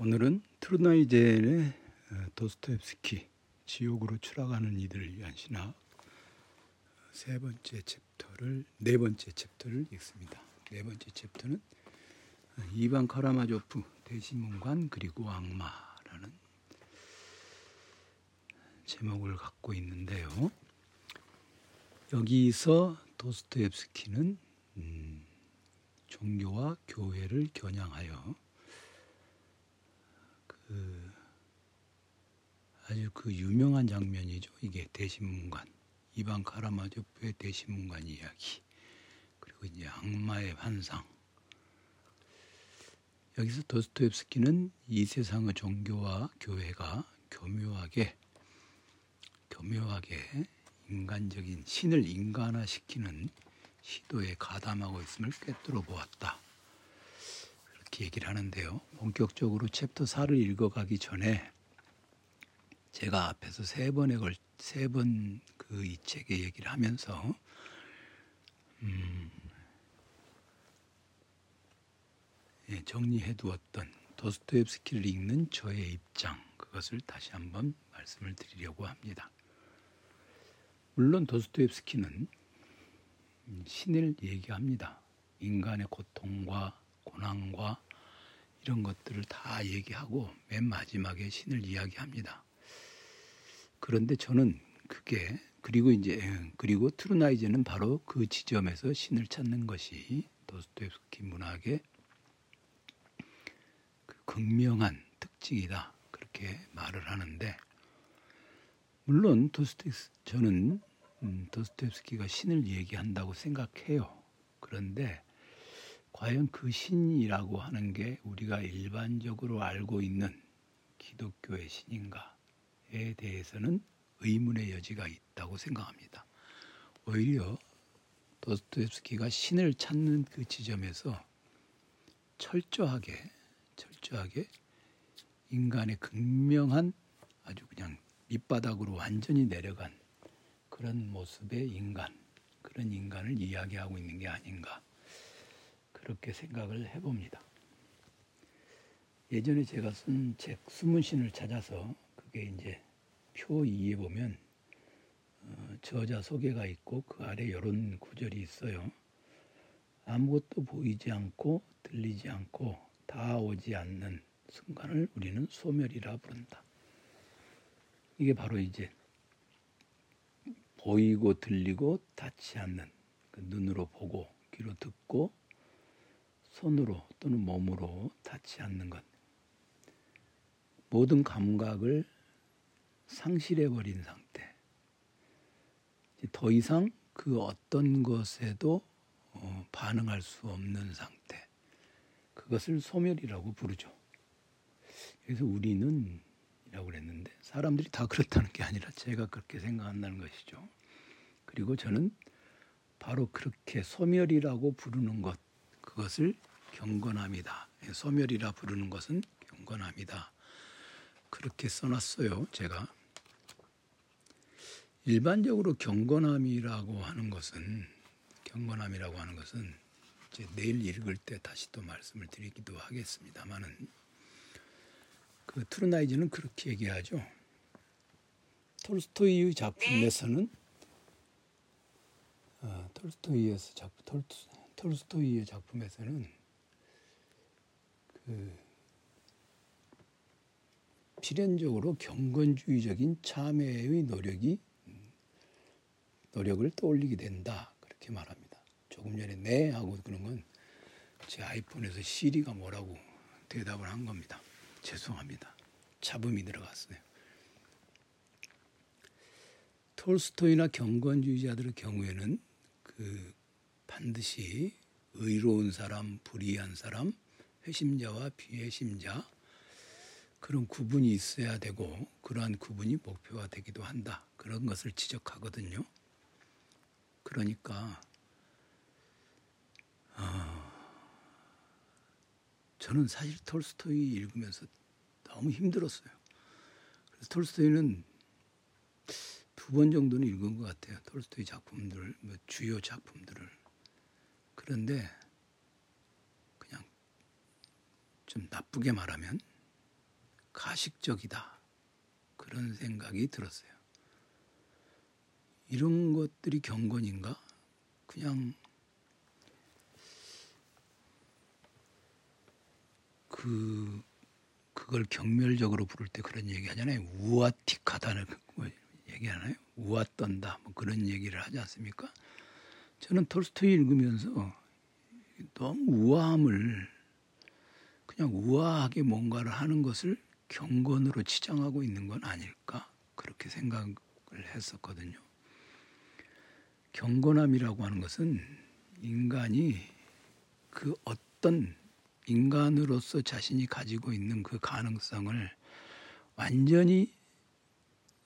오늘은 투르나이젠의 어, 도스토옙스키 지옥으로 추락하는 이들을 위한 신학 세 번째 챕터를 네 번째 챕터를 읽습니다. 네 번째 챕터는 어, 이반 카라마조프 대심문관 그리고 악마라는 제목을 갖고 있는데요. 여기서 도스토옙스키는 음, 종교와 교회를 겨냥하여 그 아주 그 유명한 장면이죠. 이게 대신문관 이반 카라마조프의 대신문관 이야기 그리고 이제 악마의 환상 여기서 도스토옙스키는 이 세상의 종교와 교회가 교묘하게 교묘하게 인간적인 신을 인간화시키는 시도에 가담하고 있음을 꿰뚫어 보았다. 그렇게 얘기를 하는데요. 본격적으로 챕터 4를 읽어가기 전에 제가 앞에서 세 번에 걸 세 번 그 이 책의 얘기를 하면서 음, 예, 정리해 두었던 도스토옙스키를 읽는 저의 입장 그것을 다시 한번 말씀을 드리려고 합니다. 물론 도스토옙스키는 신을 얘기합니다. 인간의 고통과 고난과 이런 것들을 다 얘기하고 맨 마지막에 신을 이야기합니다. 그런데 저는 그게 그리고 이제 그리고 트루나이제는 바로 그 지점에서 신을 찾는 것이 도스토옙스키 문학의 그 극명한 특징이다 그렇게 말을 하는데 물론 도스토옙스 저는 음, 도스토옙스키가 신을 얘기한다고 생각해요. 그런데 과연 그 신이라고 하는 게 우리가 일반적으로 알고 있는 기독교의 신인가에 대해서는 의문의 여지가 있다고 생각합니다. 오히려 도스토옙스키가 신을 찾는 그 지점에서 철저하게 철저하게 인간의 극명한 아주 그냥 밑바닥으로 완전히 내려간 그런 모습의 인간, 그런 인간을 이야기하고 있는 게 아닌가 그렇게 생각을 해봅니다. 예전에 제가 쓴책 수문신을 찾아서 그게 이제 표 2에 보면 어, 저자 소개가 있고 그 아래 이런 구절이 있어요. 아무것도 보이지 않고 들리지 않고 다 오지 않는 순간을 우리는 소멸이라 부른다. 이게 바로 이제 보이고 들리고 닿지 않는 그 눈으로 보고 귀로 듣고 손으로 또는 몸으로 닿지 않는 것. 모든 감각을 상실해 버린 상태. 더 이상 그 어떤 것에도 어, 반응할 수 없는 상태. 그것을 소멸이라고 부르죠. 그래서 우리는 이라고 그랬는데 사람들이 다 그렇다는 게 아니라 제가 그렇게 생각한다는 것이죠. 그리고 저는 바로 그렇게 소멸이라고 부르는 것 그것을 경건함이다. 예, 소멸이라 부르는 것은 경건함이다. 그렇게 써놨어요. 제가 일반적으로 경건함이라고 하는 것은 경건함이라고 하는 것은 내일 읽을 때 다시 또 말씀을 드리기도 하겠습니다만은 그 트루나이즈는 그렇게 얘기하죠. 톨스토이의 작품에서는 어, 톨스토이에서 작품 톨, 톨스토이의 작품에서는 그 필연적으로 경건주의적인 참회의 노력이 노력을 떠올리게 된다 그렇게 말합니다. 조금 전에 네 하고 그런 건 제 아이폰에서 시리가 뭐라고 대답을 한 겁니다. 죄송합니다. 잡음이 들어갔어요. 톨스토이나 경건주의자들의 경우에는 그 반드시 의로운 사람, 불의한 사람, 회심자와 비회심자 그런 구분이 있어야 되고 그러한 구분이 목표가 되기도 한다. 그런 것을 지적하거든요. 그러니까 어, 저는 사실 톨스토이 읽으면서 너무 힘들었어요. 그래서 톨스토이는 두 번 정도는 읽은 것 같아요. 톨스토이 작품들, 뭐 주요 작품들을. 그런데 그냥 좀 나쁘게 말하면 가식적이다. 그런 생각이 들었어요. 이런 것들이 경건인가? 그냥 그 그걸 경멸적으로 부를 때 그런 얘기 하잖아요. 우아틱하다는 뭐 얘기하나요? 우아 떤다 뭐 그런 얘기를 하지 않습니까? 저는 톨스토이 읽으면서 너무 우아함을 그냥 우아하게 뭔가를 하는 것을 경건으로 치장하고 있는 건 아닐까 그렇게 생각을 했었거든요. 경건함이라고 하는 것은 인간이 그 어떤 인간으로서 자신이 가지고 있는 그 가능성을 완전히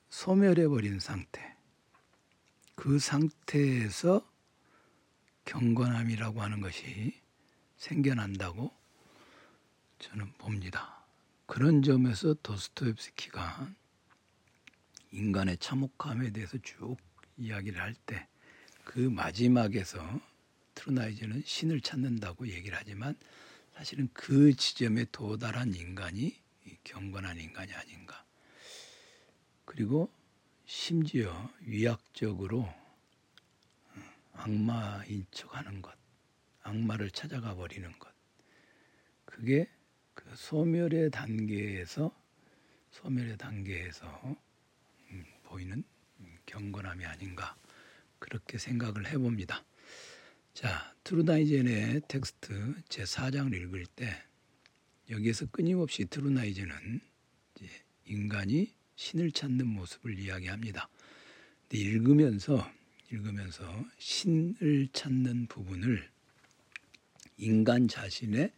소멸해 버린 상태. 그 상태에서 경건함이라고 하는 것이 생겨난다고 저는 봅니다. 그런 점에서 도스토옙스키가 인간의 참혹함에 대해서 쭉 이야기를 할 때 그 마지막에서 트루나이즈는 신을 찾는다고 얘기를 하지만 사실은 그 지점에 도달한 인간이 경건한 인간이 아닌가. 그리고 심지어 위약적으로 어, 악마인 척 하는 것, 악마를 찾아가 버리는 것. 그게 그 소멸의 단계에서 소멸의 단계에서 음, 보이는 경건함이 아닌가 그렇게 생각을 해봅니다. 자, 트루나이젠의 텍스트 제 4장을 읽을 때 여기에서 끊임없이 트루나이젠은 인간이 신을 찾는 모습을 이야기합니다. 근데 읽으면서 읽으면서 신을 찾는 부분을 인간 자신의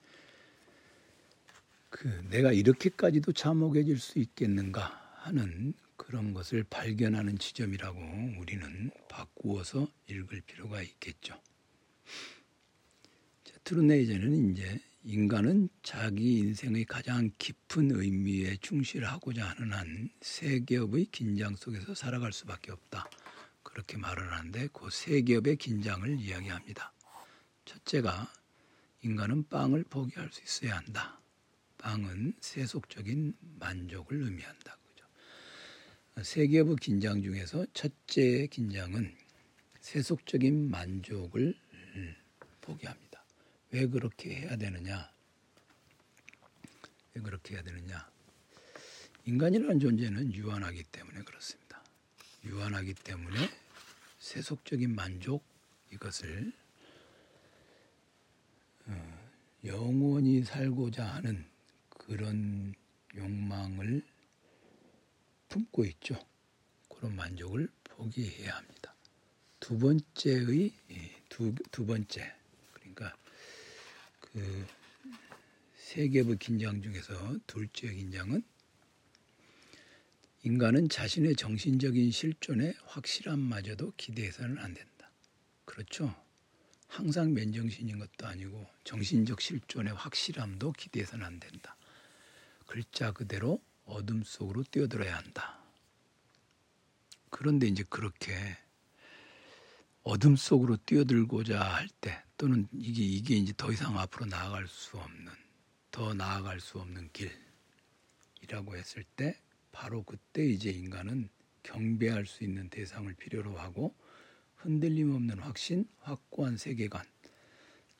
그 내가 이렇게까지도 참혹해질 수 있겠는가 하는 그런 것을 발견하는 지점이라고 우리는 바꾸어서 읽을 필요가 있겠죠. 트루네이저는 이제 인간은 자기 인생의 가장 깊은 의미에 충실하고자 하는 한 세계업의 긴장 속에서 살아갈 수밖에 없다. 그렇게 말을 하는데 그 세계업의 긴장을 이야기합니다. 첫째가 인간은 빵을 포기할 수 있어야 한다. 빵은 세속적인 만족을 의미한다. 그죠? 세계업의 긴장 중에서 첫째 긴장은 세속적인 만족을 포기합니다. 왜 그렇게 해야 되느냐? 왜 그렇게 해야 되느냐? 인간이라는 존재는 유한하기 때문에 그렇습니다. 유한하기 때문에 세속적인 만족 이것을 어, 영원히 살고자 하는 그런 욕망을 품고 있죠. 그런 만족을 포기해야 합니다. 두 번째의 두, 두 번째 그러니까 그 세계부 긴장 중에서 둘째 긴장은 인간은 자신의 정신적인 실존에 확실함마저도 기대해서는 안 된다. 그렇죠? 항상 맨정신인 것도 아니고 정신적 실존의 확실함도 기대해서는 안 된다. 글자 그대로 어둠 속으로 뛰어들어야 한다. 그런데 이제 그렇게 어둠 속으로 뛰어들고자 할 때 또는 이게 이게 이제 더 이상 앞으로 나아갈 수 없는 더 나아갈 수 없는 길이라고 했을 때 바로 그때 이제 인간은 경배할 수 있는 대상을 필요로 하고 흔들림 없는 확신, 확고한 세계관,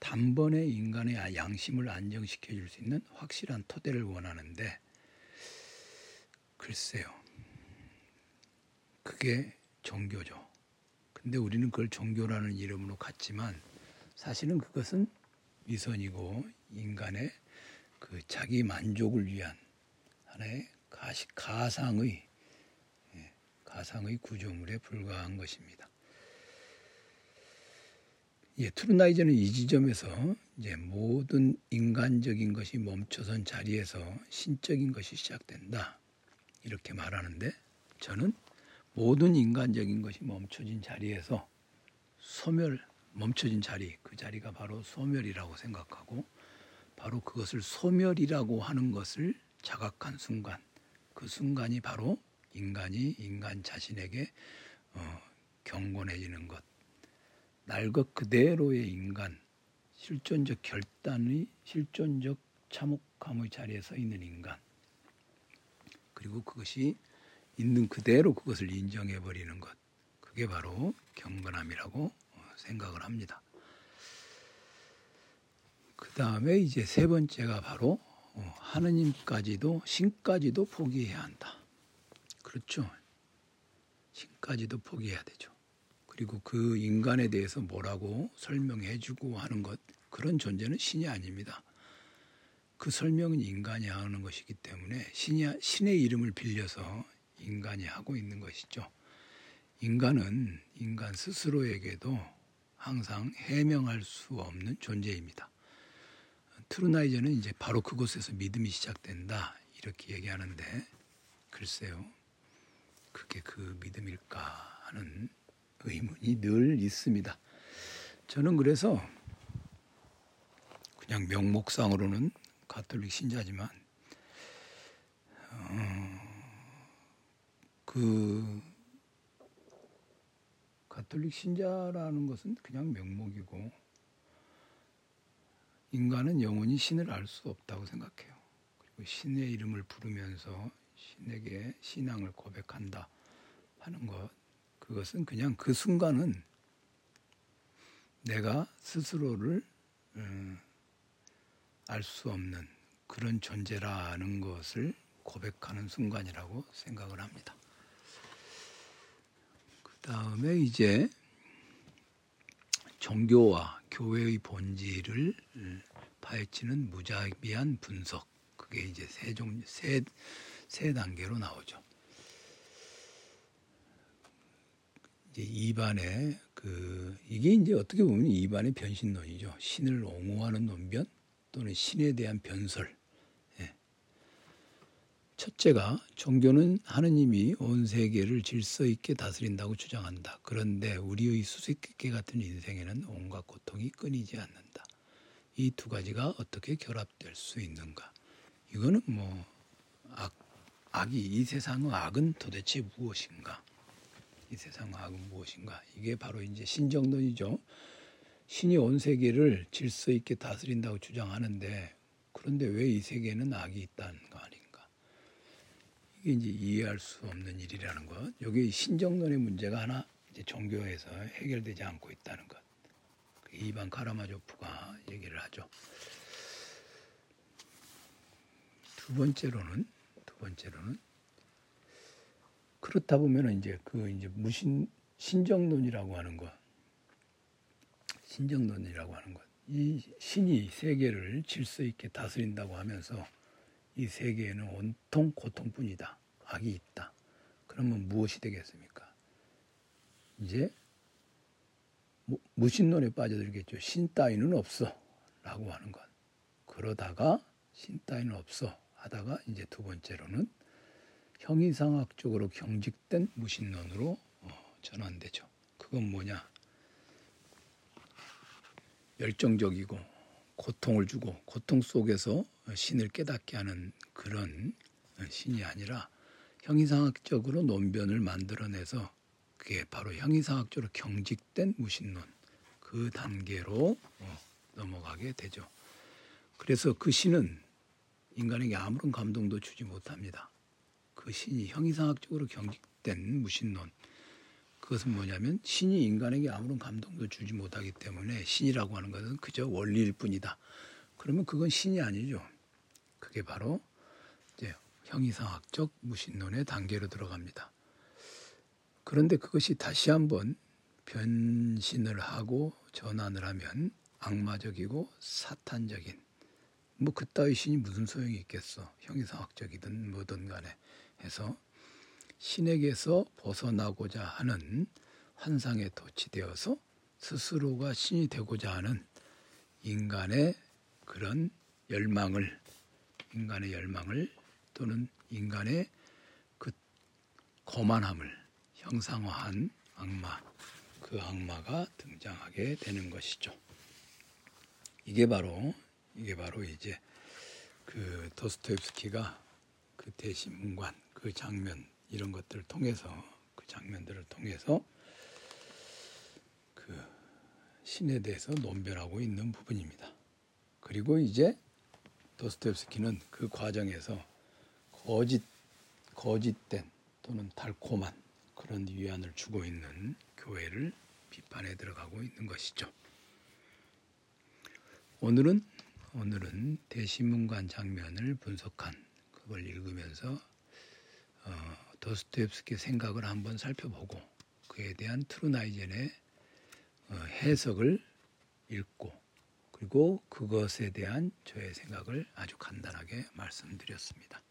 단번에 인간의 양심을 안정시켜 줄 수 있는 확실한 토대를 원하는데 글쎄요. 그게 종교죠. 근데 우리는 그걸 종교라는 이름으로 갖지만 사실은 그것은 위선이고 인간의 그 자기 만족을 위한 하나의 가시, 가상의 예, 가상의 구조물에 불과한 것입니다. 예, 트루나이저는 이 지점에서 이제 모든 인간적인 것이 멈춰선 자리에서 신적인 것이 시작된다 이렇게 말하는데 저는 모든 인간적인 것이 멈춰진 자리에서 소멸, 멈춰진 자리, 그 자리가 바로 소멸이라고 생각하고 바로 그것을 소멸이라고 하는 것을 자각한 순간, 그 순간이 바로 인간이 인간 자신에게 어, 경건해지는 것. 날 것 그대로의 인간, 실존적 결단의 실존적 참혹함의 자리에 서 있는 인간. 그리고 그것이 있는 그대로 그것을 인정해 버리는 것. 그게 바로 경건함이라고 생각을 합니다. 그 다음에 이제 세 번째가 바로 어, 하느님까지도 신까지도 포기해야 한다. 그렇죠. 신까지도 포기해야 되죠. 그리고 그 인간에 대해서 뭐라고 설명해주고 하는 것 그런 존재는 신이 아닙니다. 그 설명은 인간이 하는 것이기 때문에 신이 신의 이름을 빌려서 인간이 하고 있는 것이죠. 인간은 인간 스스로에게도 항상 해명할 수 없는 존재입니다. 트루나이저는 이제 바로 그곳에서 믿음이 시작된다 이렇게 얘기하는데 글쎄요 그게 그 믿음일까 하는 의문이 늘 있습니다. 저는 그래서 그냥 명목상으로는 가톨릭 신자지만 어, 그 가톨릭 신자라는 것은 그냥 명목이고 인간은 영원히 신을 알 수 없다고 생각해요. 그리고 신의 이름을 부르면서 신에게 신앙을 고백한다 하는 것 그것은 그냥 그 순간은 내가 스스로를 음, 알수 없는 그런 존재라는 것을 고백하는 순간이라고 생각을 합니다. 그 다음에 이제 종교와 교회의 본질을 파헤치는 무자비한 분석. 그게 이제 세 종, 세, 세 단계로 나오죠. 이제 이반의 그, 이게 이제 어떻게 보면 이반의 변신론이죠. 신을 옹호하는 논변, 또는 신에 대한 변설. 예. 첫째가 종교는 하느님이 온 세계를 질서 있게 다스린다고 주장한다. 그런데 우리의 수수께끼 같은 인생에는 온갖 고통이 끊이지 않는다. 이 두 가지가 어떻게 결합될 수 있는가? 이거는 뭐 악, 악이 이 세상의 악은 도대체 무엇인가? 이 세상의 악은 무엇인가? 이게 바로 이제 신정론이죠. 신이 온 세계를 질서 있게 다스린다고 주장하는데 그런데 왜 이 세계에는 악이 있다는 거 아닌가? 이게 이제 이해할 수 없는 일이라는 것. 여기 신정론의 문제가 하나 이제 종교에서 해결되지 않고 있다는 것. 그 이반 카라마조프가 얘기를 하죠. 두 번째로는 두 번째로는 그렇다 보면 이제 그 이제 무신 신정론이라고 하는 것 신정론이라고 하는 것. 이 신이 세계를 질서 있게 다스린다고 하면서 이 세계에는 온통 고통뿐이다. 악이 있다. 그러면 무엇이 되겠습니까? 이제 무신론에 빠져들겠죠. 신 따위는 없어. 라고 하는 것. 그러다가 신 따위는 없어. 하다가 이제 두 번째로는 형이상학적으로 경직된 무신론으로 어, 전환되죠. 그건 뭐냐? 열정적이고 고통을 주고 고통 속에서 신을 깨닫게 하는 그런 신이 아니라 형이상학적으로 논변을 만들어내서 그게 바로 형이상학적으로 경직된 무신론 그 단계로 어, 넘어가게 되죠. 그래서 그 신은 인간에게 아무런 감동도 주지 못합니다. 그 신이 형이상학적으로 경직된 무신론 그것은 뭐냐면 신이 인간에게 아무런 감동도 주지 못하기 때문에 신이라고 하는 것은 그저 원리일 뿐이다. 그러면 그건 신이 아니죠. 그게 바로 이제 형이상학적 무신론의 단계로 들어갑니다. 그런데 그것이 다시 한번 변신을 하고 전환을 하면 악마적이고 사탄적인 뭐 그따위 신이 무슨 소용이 있겠어 형이상학적이든 뭐든 간에 해서 신에게서 벗어나고자 하는 환상에 도취되어서 스스로가 신이 되고자 하는 인간의 그런 열망을 인간의 열망을 또는 인간의 그 거만함을 형상화한 악마 그 악마가 등장하게 되는 것이죠. 이게 바로 이게 바로 이제 그 도스토옙스키가 그 대신문관 그 장면 이런 것들을 통해서 그 장면들을 통해서 그 신에 대해서 논변하고 있는 부분입니다. 그리고 이제 도스토옙스키는 그 과정에서 거짓 거짓된 또는 달콤한 그런 위안을 주고 있는 교회를 비판에 들어가고 있는 것이죠. 오늘은 오늘은 대신문관 장면을 분석한 그걸 읽으면서 어, 도스토옙스키 생각을 한번 살펴보고 그에 대한 트루나이젠의 어, 해석을 읽고 그리고 그것에 대한 저의 생각을 아주 간단하게 말씀드렸습니다.